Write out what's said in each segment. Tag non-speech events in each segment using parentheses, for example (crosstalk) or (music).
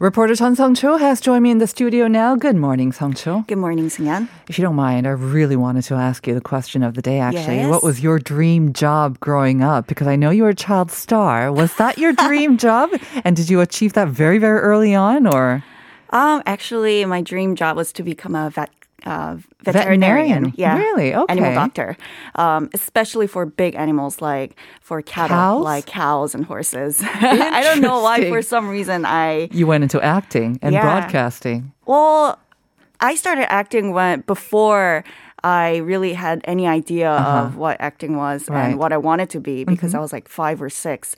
Reporter Chun Sung Cho has joined me in the studio now. Good morning, Sung Cho. Good morning, Sungyan. If you don't mind, I really wanted to ask you the question of the day, actually. Yes. What was your dream job growing up? Because I know you were a child star. Was that your (laughs) dream job? And did you achieve that very, very early on or? Um, actually, my dream job was to become a vet. Uh, veterinarian, Veterinarian? yeah, Really? Okay. animal doctor, um, especially for big animals like for cattle, Cows? like cows and horses. (laughs) I don't know why, for some reason, I You went into acting and Yeah. broadcasting. well, I started acting when before I really had any idea of what acting was Uh-huh. Right. Mm-hmm. and what I wanted to be because I was like five or six.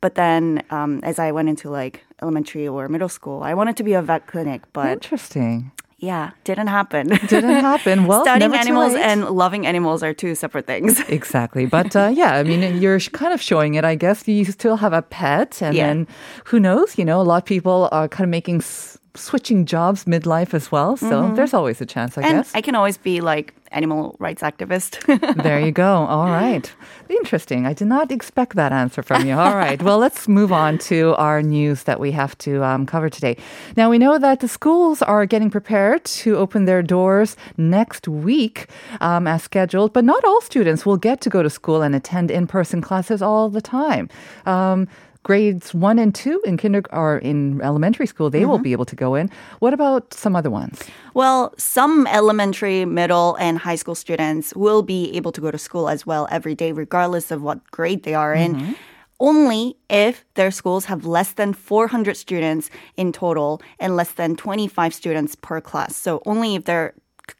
But then, um, as I went into like elementary or middle school, I wanted to be a vet clinic, but Interesting. Yeah, didn't happen. Didn't happen. (laughs) Well, Studying animals late. and loving animals are two separate things. (laughs) Exactly. But uh, yeah, I mean, you're kind of showing it, I guess. You still have a pet. And Yeah. then who knows? You know, a lot of people are kind of making s- switching jobs midlife as well. So there's always a chance, I Mm-hmm. and guess. I can always be like animal rights activist. (laughs) there you go. All right. Interesting. I did not expect that answer from you. All right. Well, let's move on to our news that we have to um, cover today. Now, we know that the schools are getting prepared to open their doors next week um, as scheduled, but not all students will get to go to school and attend in person classes all the time. Um, Grades one and two in kinder or in elementary school, they will mm-hmm. be able to go in. What about some other ones? well, some elementary, middle, and high school students will be able to go to school as well every day, regardless of what grade they are in. Mm-hmm. Only if their schools have less than 400 students in total and less than 25 students per class. So only if their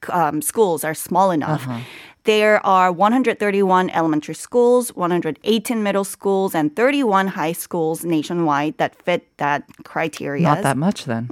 um, schools are small enough. Uh-huh. There are 131 elementary schools, 118 middle schools, and 31 high schools nationwide that fit that criteria. Not that much then.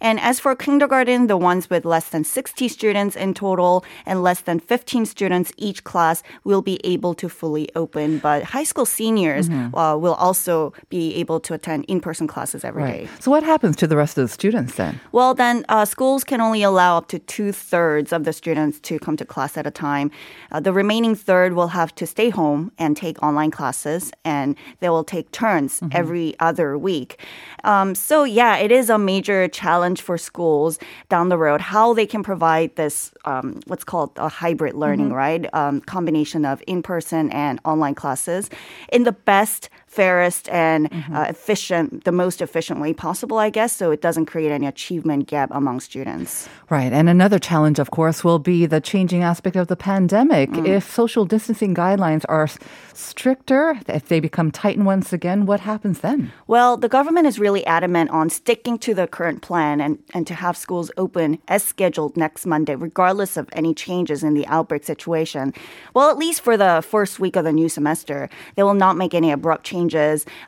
And as for kindergarten, the ones with less than 60 students in total and less than 15 students each class will be able to fully open. But high school seniors Mm-hmm. uh, will also be able to attend in person classes every day. Right. So, what happens to the rest of the students then? Well, then uh, schools can only allow up to two thirds of the students to come to class at a time. Uh, the remaining third will have to stay home and take online classes, and they will take turns every other week. Um, so, yeah, it is a major challenge for schools down the road how they can provide this um, what's called a hybrid learning, right? Um, combination of in person and online classes in the best fairest and uh, efficient, the most efficient way possible, I guess, so it doesn't create any achievement gap among students. Right. And another challenge, of course, will be the changing aspect of the pandemic. If social distancing guidelines are stricter, if they become tightened once again, what happens then? Well, the government is really adamant on sticking to the current plan and, and to have schools open as scheduled next Monday, regardless of any changes in the outbreak situation. Well, at least for the first week of the new semester, they will not make any abrupt changes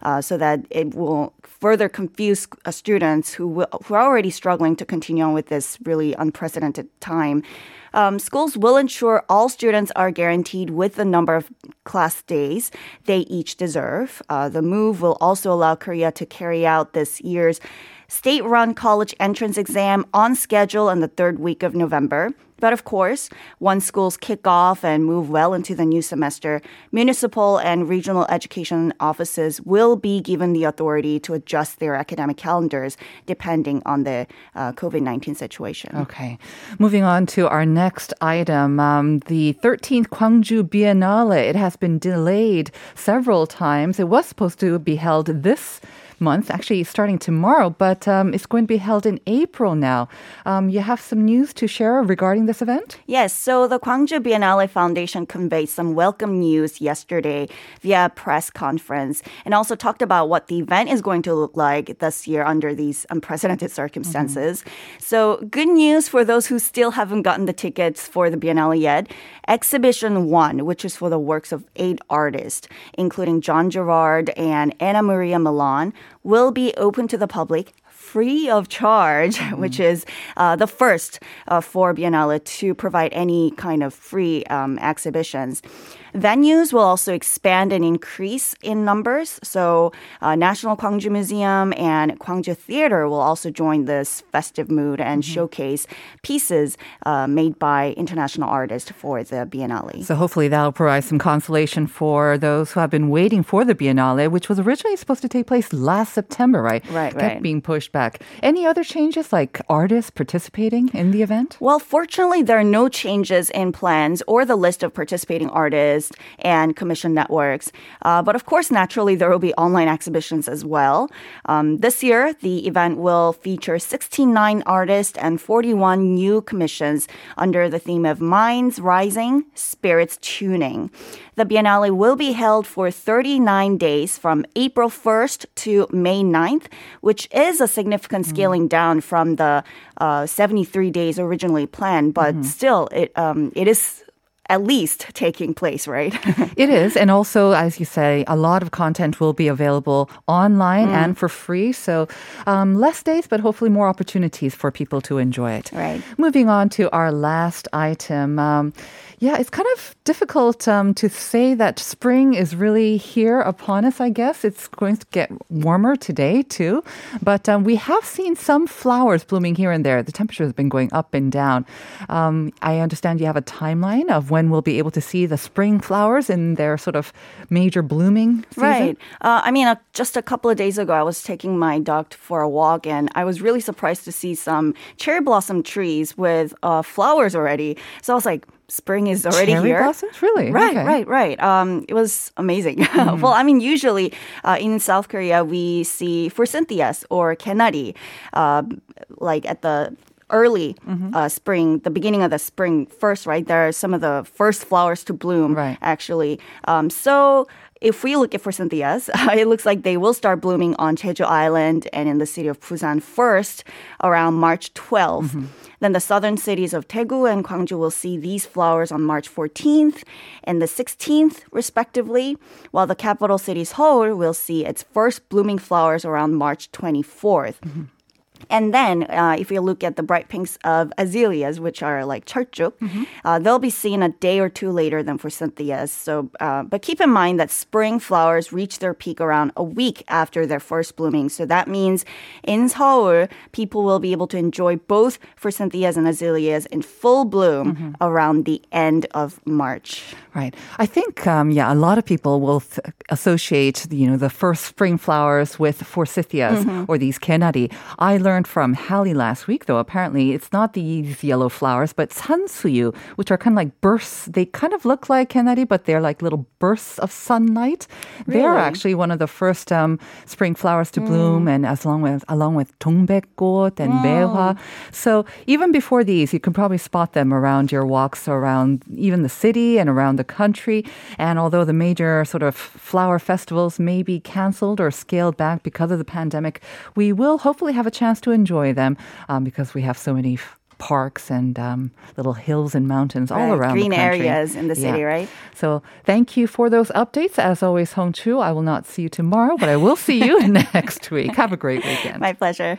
uh, so that it will further confuse uh, students who, will, who are already struggling to continue on with this really unprecedented time. Um, schools will ensure all students are guaranteed with the number of class days they each deserve. Uh, the move will also allow Korea to carry out this year's state run college entrance exam on schedule in the third week of November. But of course, once schools kick off and move well into the new semester, municipal and regional education offices will be given the authority to adjust their academic calendars depending on the uh, COVID 19 situation. Okay. Moving on to our next item. Um, the 13th Gwangju Biennale. It has been delayed several times. It was supposed to be held this month, actually starting tomorrow, but um, it's going to be held in April now. Um, you have some news to share regarding this event? Yes, so the Gwangju Biennale Foundation conveyed some welcome news yesterday via press conference and also talked about what the event is going to look like this year under these unprecedented circumstances. So, good news for those who still haven't gotten the tickets for the Biennale yet. Exhibition 1, which is for the works of eight artists, including John Gerrard and Ana María Millán, will be open to the public free of charge, (laughs) which is uh, the first uh, for Biennale to provide any kind of free um, exhibitions. Venues will also expand and increase in numbers. So, uh, National Gwangju Museum and Gwangju Theater will also join this festive mood and Mm-hmm. showcase pieces uh, made by international artists for the Biennale. So hopefully that'll provide some consolation for those who have been waiting for the Biennale, which was originally supposed to take place last September, right? Right, Kept right. being pushed back. Any other changes, like artists participating in the event? Well, fortunately, there are no changes in plans or the list of participating artists and commission networks. Uh, but of course, naturally, there will be online exhibitions as well. Um, this year, the event will feature 69 artists and 41 new commissions under the theme of Minds Rising, Spirits Tuning. The Biennale will be held for 39 days from April 1st to May 9th, which is a significant scaling down from the uh, 73 days originally planned, but still, it um, it is at least taking place, right? (laughs) It is. And also, as you say, a lot of content will be available online and for free. So um, less days, but hopefully more opportunities for people to enjoy it. Right. Moving on to our last item. Um, yeah, it's kind of difficult um, to say that spring is really here upon us, I guess. It's going to get warmer today, too. But um, we have seen some flowers blooming here and there. The temperature has been going up and down. Um, I understand you have a timeline of when we'll be able to see the spring flowers in their sort of major blooming season. Right. Uh, I mean, uh, just a couple of days ago, I was taking my dog for a walk, and I was really surprised to see some cherry blossom trees with uh, flowers already. So I was like, spring is (laughs) already Cherry here. blossoms? Really? Right, Okay. right, right. Um, it was amazing. (laughs) well, I mean, usually uh, in South Korea, we see forsythias or kenari, uh, like at the early uh, spring, the beginning of the spring first, right? There are some of the first flowers to bloom, Right. actually. Um, so if we look at forsythias, (laughs) it looks like they will start blooming on Jeju Island and in the city of Busan first around March 12th. Then the southern cities of Daegu and Gwangju will see these flowers on March 14th and the 16th, respectively, while the capital city Seoul will see its first blooming flowers around March 24th. And then, uh, if you look at the bright pinks of azaleas, which are like charchuk, uh, they'll be seen a day or two later than forsythias. So, uh, but keep in mind that spring flowers reach their peak around a week after their first blooming. So that means in Seoul, people will be able to enjoy both forsythias and azaleas in full bloom around the end of March. Right. I think, um, yeah, a lot of people will th- associate, you know, the first spring flowers with forsythias or these kenari. I learned from Hallie last week, though, apparently it's not these yellow flowers, but sansuyu, which are kind of like bursts. They kind of look like kenari, but they're like little bursts of sunlight. They're actually one of the first um, spring flowers to bloom, and as long with along with dongbekgot and 매화. So even before these, you can probably spot them around your walks around even the city and around the country. And although the major sort of flower festivals may be canceled or scaled back because of the pandemic, we will hopefully have a chance to enjoy them um, because we have so many. f- Parks and um, little hills and mountains all around green areas in the city, right? So thank you for those updates. As always, Hong Chu, I will not see you tomorrow, but I will see you (laughs) next week. Have a great weekend. My pleasure.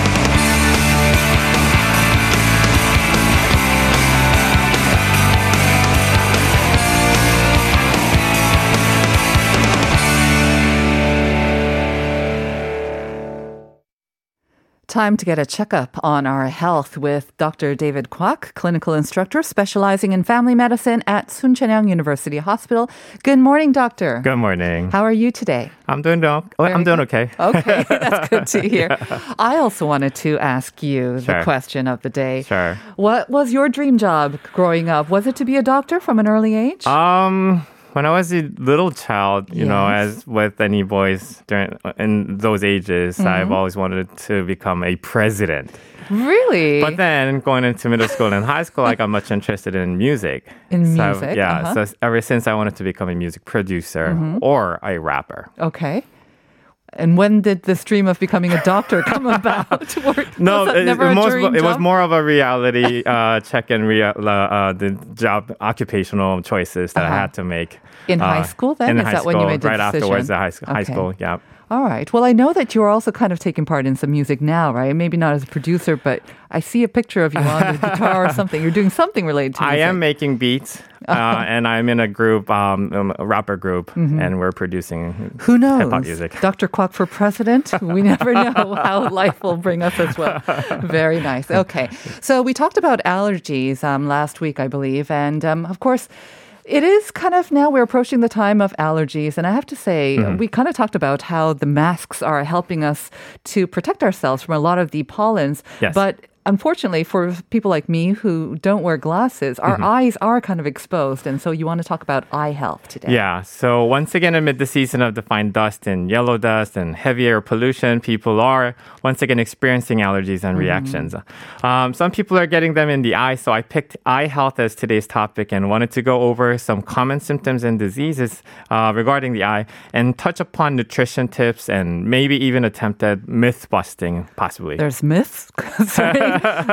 Time to get a checkup on our health with Dr. David Kwak, clinical instructor specializing in family medicine at Soonchunhyang University Hospital. Good morning, doctor. Good morning. How are you today? I'm doing well. I'm doing okay. (laughs) Okay, (laughs) that's good to hear. (laughs) I also wanted to ask you the question of the day. Sure. What was your dream job growing up? Was it to be a doctor from an early age? Um, when I was a little child, you know, as with any boys during in those ages, mm-hmm. I've always wanted to become a president. Really? But then going into middle school and high school, I got much interested in music. In so music? yeah. Uh-huh. So ever since I wanted to become a music producer mm-hmm. or a rapper. Okay. And when did this dream of becoming a doctor (laughs) come about? (laughs) no, it, it, most, it was more of a reality uh, check and rea- uh, the job occupational choices that uh-huh. I had to make. In uh, high school, then? Is that school, when you made the right decision? afterwards, the high, okay. high school, yeah. All right. Well, I know that you're also kind of taking part in some music now, right? Maybe not as a producer, but I see a picture of you on the guitar or (laughs) something. You're doing something related to music. I am making beats, uh, (laughs) and I'm in a group, um, um, a rapper group, mm-hmm. and we're producing Who knows? hip-hop music. Dr. Kwak for president? We (laughs) never know how life will bring us as well. Very nice. Okay. So we talked about allergies um, last week, I believe, and um, of course, it is kind of now we're approaching the time of allergies. And I have to say, mm-hmm. we kind of talked about how the masks are helping us to protect ourselves from a lot of the pollens. Yes. But unfortunately, for people like me who don't wear glasses, our mm-hmm. eyes are kind of exposed. And so you want to talk about eye health today. Yeah. So once again, amid the season of the fine dust and yellow dust and heavy air pollution, people are once again experiencing allergies and mm-hmm. reactions. Um, some people are getting them in the eye. So I picked eye health as today's topic and wanted to go over some common symptoms and diseases uh, regarding the eye and touch upon nutrition tips and maybe even attempt at myth busting, possibly. There's myths? (laughs)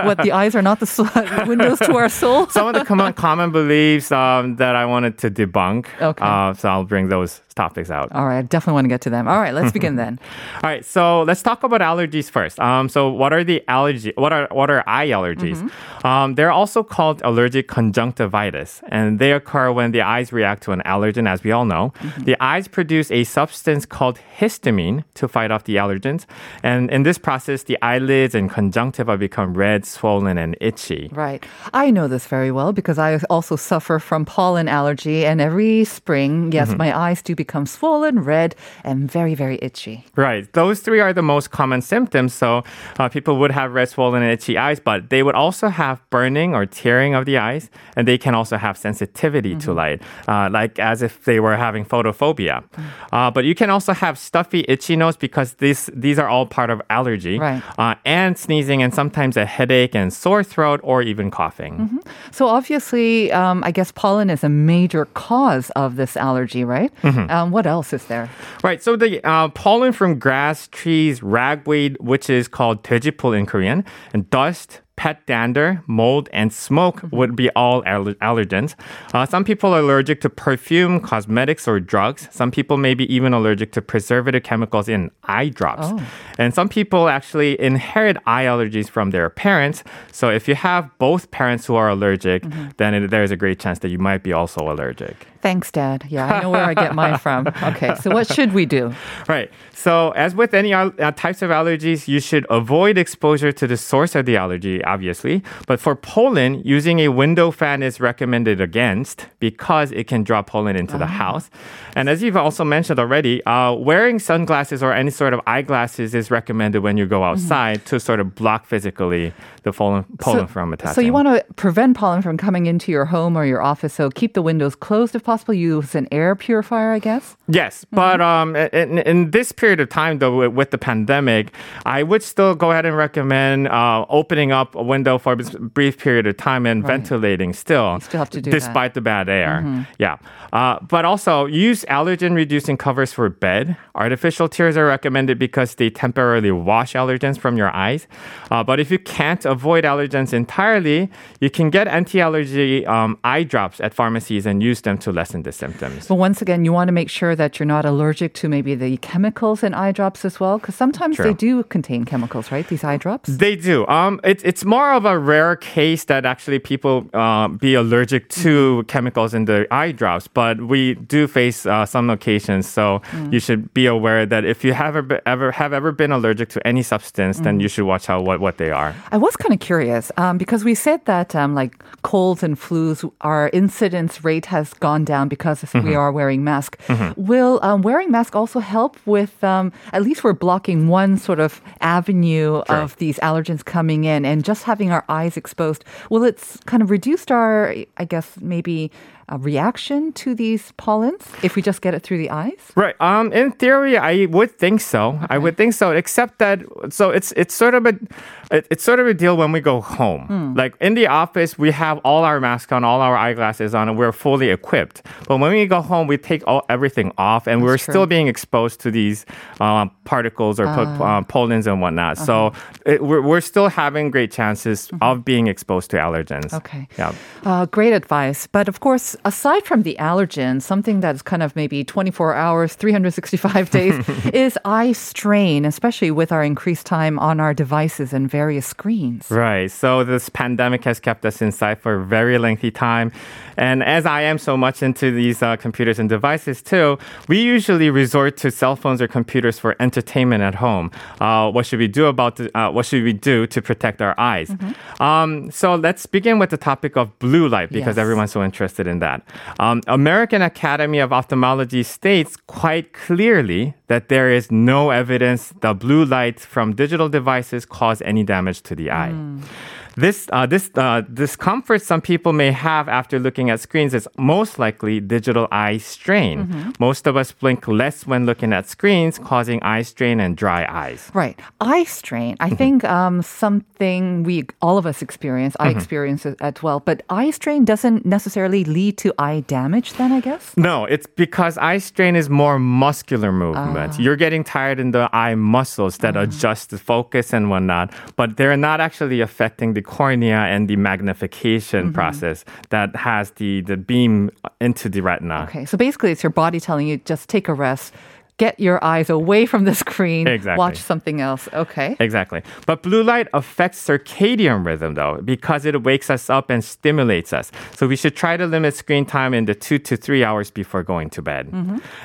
what the eyes are not (laughs) the windows to our soul. Some of the common common beliefs um, that I wanted to debunk. Okay. Uh, so I'll bring those topics out. All right, I definitely want to get to them. All right, let's begin then. (laughs) All right, so let's talk about allergies first. Um, so what are the allergy? What are what are eye allergies? Mm-hmm. Um, they're also called allergic conjunctivitis, and they occur when the eyes react to an allergen. As we all know, mm-hmm. the eyes produce a substance called histamine to fight off the allergens, and in this process, the eyelids and conjunctiva become red, swollen, and itchy. Right. I know this very well because I also suffer from pollen allergy, and every spring, yes, mm-hmm. my eyes do become swollen, red, and very, very itchy. Right. Those three are the most common symptoms. So uh, people would have red, swollen, and itchy eyes, but they would also have burning or tearing of the eyes, and they can also have sensitivity mm-hmm. to light, uh, like as if they were having photophobia. Mm-hmm. Uh, but you can also have stuffy, itchy nose because these these are all part of allergy, right. Uh, and sneezing, and sometimes a headache and sore throat, or even coughing. Mm-hmm. So obviously, um, I guess pollen is a major cause of this allergy, right? Um, what else is there? Right. So the uh, pollen from grass, trees, ragweed, which is called tejipul in Korean, and dust, pet dander, mold, and smoke mm-hmm. would be all aller- allergens. Uh, some people are allergic to perfume, cosmetics, or drugs. Some people may be even allergic to preservative chemicals in eye drops. Oh. And some people actually inherit eye allergies from their parents. So if you have both parents who are allergic, mm-hmm. then it, there's a great chance that you might be also allergic. Thanks, Dad. Yeah, I know where I get mine from. (laughs) Okay, so what should we do? Right. So, as with any uh, types of allergies, you should avoid exposure to the source of the allergy, obviously. But for pollen, using a window fan is recommended against because it can draw pollen into oh. the ah. house. And as you've also mentioned already, uh, wearing sunglasses or any sort of eyeglasses is recommended when you go mm-hmm. outside mm-hmm. to sort of block physically the pollen, pollen so, from attaching. So, you want to prevent pollen from coming into your home or your office. So, keep the windows closed if possible. Use an air purifier, I guess. Yes, mm-hmm. but um, in, in, this period of time, though, with the pandemic, I would still go ahead and recommend uh, opening up a window for a brief period of time and right. ventilating still. You still have to do despite that. the bad air. Mm-hmm. Yeah, uh, but also use allergen reducing covers for bed. Artificial tears are recommended because they temporarily wash allergens from your eyes. Uh, but if you can't avoid allergens entirely, you can get anti-allergy um, eye drops at pharmacies and use them to lessen the symptoms. But once again, you want to make sure that you're not allergic to maybe the chemicals in eye drops as well, because sometimes True. they do contain chemicals, right? These eye drops. They do. Um, it's it's more of a rare case that actually people uh, be allergic to mm-hmm. chemicals in the eye drops, but we do face uh, some occasions. So mm. you should be aware that if you have ever, ever have ever been allergic to any substance, mm. then you should watch out what, what they are. I was kind of curious um, because we said that um, like colds and flus, our incidence rate has gone down because mm-hmm. we are wearing mask. Mm-hmm. Will um, wearing mask also help with um, at least we're blocking one sort of avenue sure. of these allergens coming in and just having our eyes exposed? Will it's kind of reduced our, I guess, maybe a reaction to these pollens if we just get it through the eyes? Right. Um. In theory, I would think so. I would think so. Except that, so it's it's sort of a it, it's sort of a deal when we go home. Hmm. Like in the office, we have all our masks on, all our eyeglasses on, and we're fully equipped. But when we go home, we take all everything off, and we're true. still being exposed to these um, particles or uh, pollens and whatnot. Uh-huh. So it, we're we're still having great chances of being exposed to allergens. Mm-hmm. Okay. Yeah. Uh, great advice. But of course, aside from the allergen, something that's kind of maybe 24 hours, 365 (laughs) days (laughs) is eye strain, especially with our increased time on our devices and various screens. Right. So this pandemic has kept us inside for a very lengthy time. And as I am so much into these uh, computers and devices too, we usually resort to cell phones or computers for entertainment at home. Uh, what should we do about the, uh, what should we do to protect our eyes? Um, so let's begin with the topic of blue light because Yes. everyone's so interested in that. Um, American Academy of Ophthalmology states quite clearly that there is no evidence that blue light from digital devices cause any damage to the eye. This uh, this uh, discomfort some people may have after looking at screens is most likely digital eye strain. Most of us blink less when looking at screens, causing eye strain and dry eyes. Right. Eye strain. I Mm-hmm. think um, something we all of us experience. I Mm-hmm. experience it as well. But eye strain doesn't necessarily lead to eye damage. Then I guess. No, it's because eye strain is more muscular movement. You're getting tired in the eye muscles that adjust the focus and whatnot, but they're not actually affecting the cornea and the magnification mm-hmm. process that has the, the beam into the retina. Okay. So basically, it's your body telling you just take a rest, get your eyes away from the screen, Exactly. watch something else. Okay. Exactly. But blue light affects circadian rhythm though, because it wakes us up and stimulates us. So we should try to limit screen time in the two to three hours before going to bed.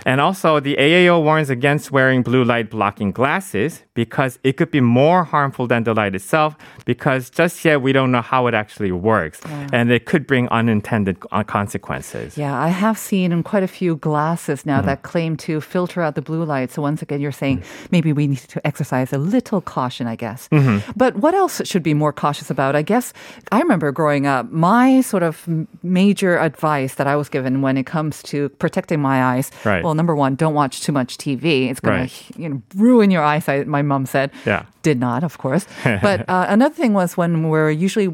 And also, the AAO warns against wearing blue light blocking glasses because it could be more harmful than the light itself because just yet we don't know how it actually works. And it could bring unintended consequences. Yeah, I have seen in quite a few glasses now Mm-hmm. that claim to filter out the blue light. So once again, you're saying Mm. maybe we need to exercise a little caution, I guess. Mm-hmm. But what else should be more cautious about? I guess I remember growing up, my sort of major advice that I was given when it comes to protecting my eyes. Right. Well, number one, don't watch too much TV. It's going Right. to you know ruin your eyesight. My mom said. Yeah. Did not, of course. (laughs) but uh, another thing was when we're usually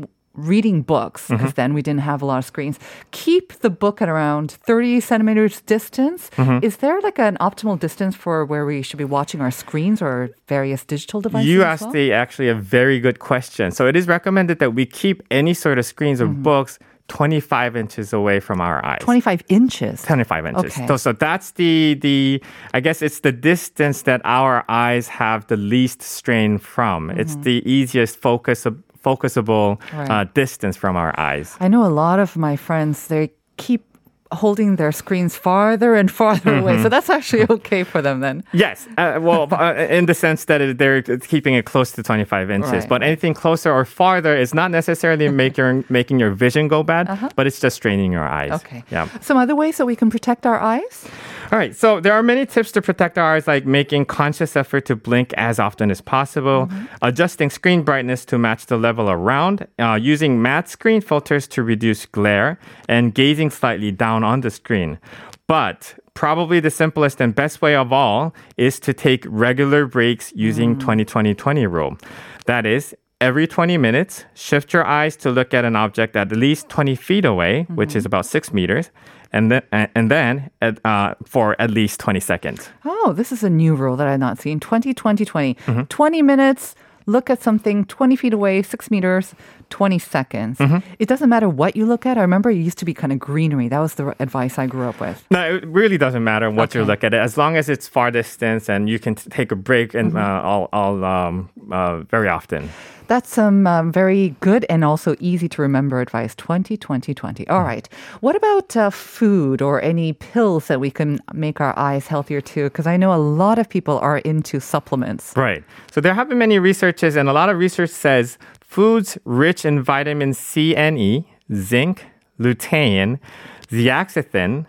reading books, Mm-hmm. because then we didn't have a lot of screens, keep the book at around 30 centimeters distance. Mm-hmm. Is there like an optimal distance for where we should be watching our screens or various digital devices? You asked well? the actually a very good question. So it is recommended that we keep any sort of screens or Mm-hmm. books 25 inches away from our eyes. 25 inches. 25 inches. Okay. So, so that's the the I guess it's the distance that our eyes have the least strain from. It's the easiest focus focusable uh, Mm-hmm. Distance from our eyes. I know a lot of my friends, they keep holding their screens farther and farther away. Mm-hmm. So that's actually (laughs) okay for them then. Yes, uh, well, (laughs) uh, in the sense that it- they're keeping it close to 25 inches, Right. but anything closer or farther is not necessarily (laughs) make your, making your vision go bad, but it's just straining your eyes. Uh-huh. Okay. Yeah. Some other ways that we can protect our eyes? All right. So there are many tips to protect our eyes, like making conscious effort to blink as often as possible, adjusting screen brightness to match the level around, uh, using matte screen filters to reduce glare, and gazing slightly down on the screen. But probably the simplest and best way of all is to take regular breaks using 20-20-20 rule. That is, every 20 minutes, shift your eyes to look at an object at least 20 feet away, which is about six meters, and then and then at, uh, for at least 20 seconds. Oh, this is a new rule that I've not seen. 20, 20, 20. Mm-hmm. 20 minutes, look at something 20 feet away, six meters, 20 seconds. Mm-hmm. It doesn't matter what you look at. I remember it used to be kind of greenery. That was the advice I grew up with. No, it really doesn't matter what you look at it, as long as it's far distance and you can t- take a break and uh, all, all um, uh, very often. That's some um, very good and also easy to remember advice 20, 20, 20. Mm-hmm. All right. What about uh, food or any pills that we can make our eyes healthier too? Because I know a lot of people are into supplements. Right. So there have been many researches, and a lot of research says foods rich in vitamin C and E, zinc, lutein, zeaxanthin,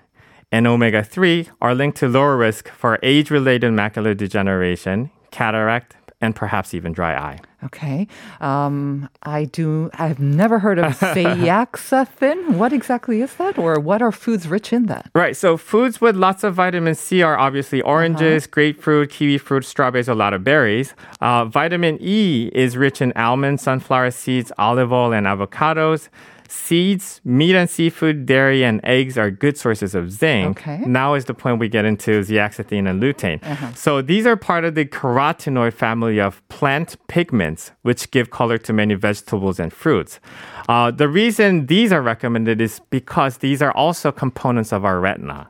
and omega 3 are linked to lower risk for age related macular degeneration, cataract, and perhaps even dry eye. Okay. Um, I do. I've never heard of (laughs) zeaxanthin. What exactly is that, or what are foods rich in that? Right. So foods with lots of vitamin C are obviously oranges, Uh-huh. grapefruit, kiwi fruit, strawberries, a lot of berries. Uh, vitamin E is rich in almonds, sunflower seeds, olive oil, and avocados. Seeds, meat and seafood, dairy, and eggs are good sources of zinc. Okay. Now is the point we get into zeaxanthin and lutein. So these are part of the carotenoid family of plant pigments, which give color to many vegetables and fruits. Uh, the reason these are recommended is because these are also components of our retina.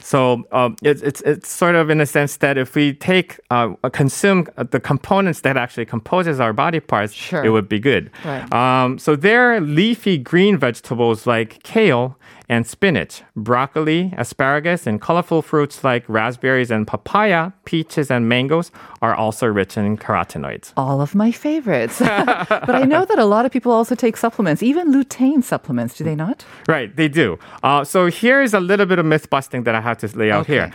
So um, it's, it's it's sort of in a sense that if we take uh, consume the components that actually composes our body parts, Sure. it would be good. Right. Um, so they're leafy green vegetables like kale and spinach, broccoli, asparagus, and colorful fruits like raspberries and papaya, peaches and mangoes are also rich in carotenoids. All of my favorites. (laughs) but I know that a lot of people also take supplements, even lutein supplements. Do they not? Right, they do. Uh, so here's a little bit of myth busting that I have to lay out Okay. here.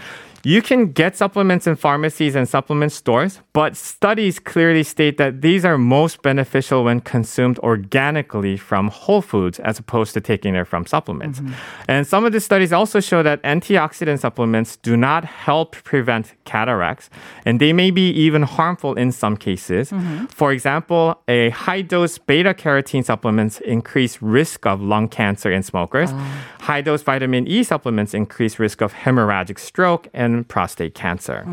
You can get supplements in pharmacies and supplement stores, but studies clearly state that these are most beneficial when consumed organically from whole foods as opposed to taking it from supplements. And some of the studies also show that antioxidant supplements do not help prevent cataracts, and they may be even harmful in some cases. For example, a high dose beta carotene supplements increase risk of lung cancer in smokers. High dose vitamin E supplements increase risk of hemorrhagic stroke and prostate cancer.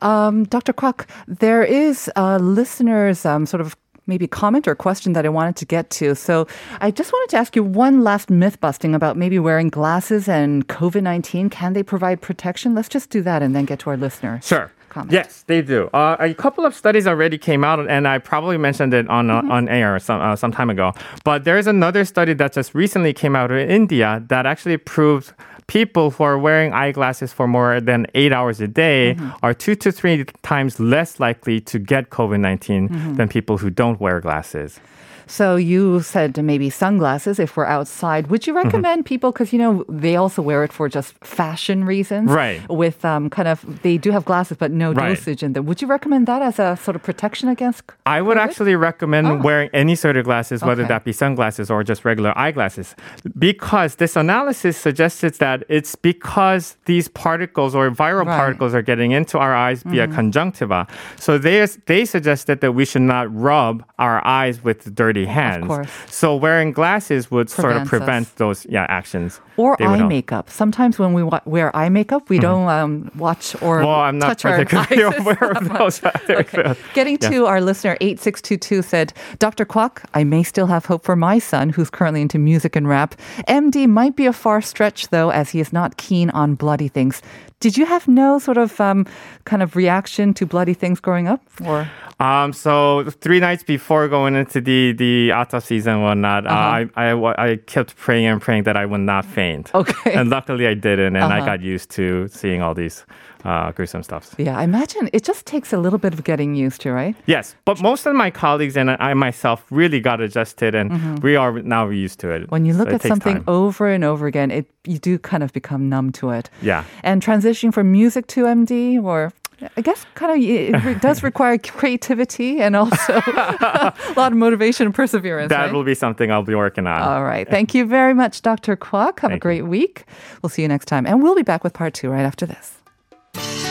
Um, Dr. Kwak, there is a listener's um, sort of maybe comment or question that I wanted to get to. So I just wanted to ask you one last myth busting about maybe wearing glasses and COVID 19. Can they provide protection? Let's just do that and then get to our listener. Sure. Comment. Yes, they do. Uh, a couple of studies already came out, and I probably mentioned it on uh, on air some uh, some time ago. But there is another study that just recently came out in India that actually proved people who are wearing eyeglasses for more than eight hours a day mm-hmm. are two to three times less likely to get COVID 19 mm-hmm. than people who don't wear glasses. So you said maybe sunglasses if we're outside. Would you Mm-hmm. recommend people because you know they also wear it for just fashion reasons, Right. With um, kind of they do have glasses but no Right. dosage in them. Would you recommend that as a sort of protection against? I would COVID? actually recommend Oh. wearing any sort of glasses, whether Okay. that be sunglasses or just regular eyeglasses, because this analysis suggested that it's because these particles or viral Right. Mm-hmm. particles are getting into our eyes via conjunctiva. So they they suggested that we should not rub our eyes with dirty hands. course. So wearing glasses would sort of Prevents prevent those yeah actions. Or eye makeup. Sometimes when we wa- wear eye makeup, we don't um, watch or Well, I'm not touch our (laughs) eyes. aware of those. (laughs) Okay. Getting to our listener, 8622 said, Dr. Kwak, I may still have hope for my son, who's currently into music and rap. MD might be a far stretch, though, as he is not keen on bloody things. Did you have no sort of um, kind of reaction to bloody things growing up? Or Um, so three nights before going into the the autumn season, and whatnot, uh Uh-huh. I, I I kept praying and praying that I would not faint. Okay. and luckily I didn't, and I Uh-huh. got used to seeing all these uh, gruesome stuff. yeah, I imagine it just takes a little bit of getting used to, right? Yes, but most of my colleagues and I myself really got adjusted, and we are now used to it. Mm-hmm. When you look So at something time. over and over again, it you do kind of become numb to it. Yeah. And transitioning from music to MD, or I guess kind of it does require creativity and also (laughs) a lot of motivation and perseverance. that right? will be something I'll be working on. All right. Thank you very much, Dr. Kwak. Have a Thank you. great week. We'll see you next time. And we'll be back with part two right after this.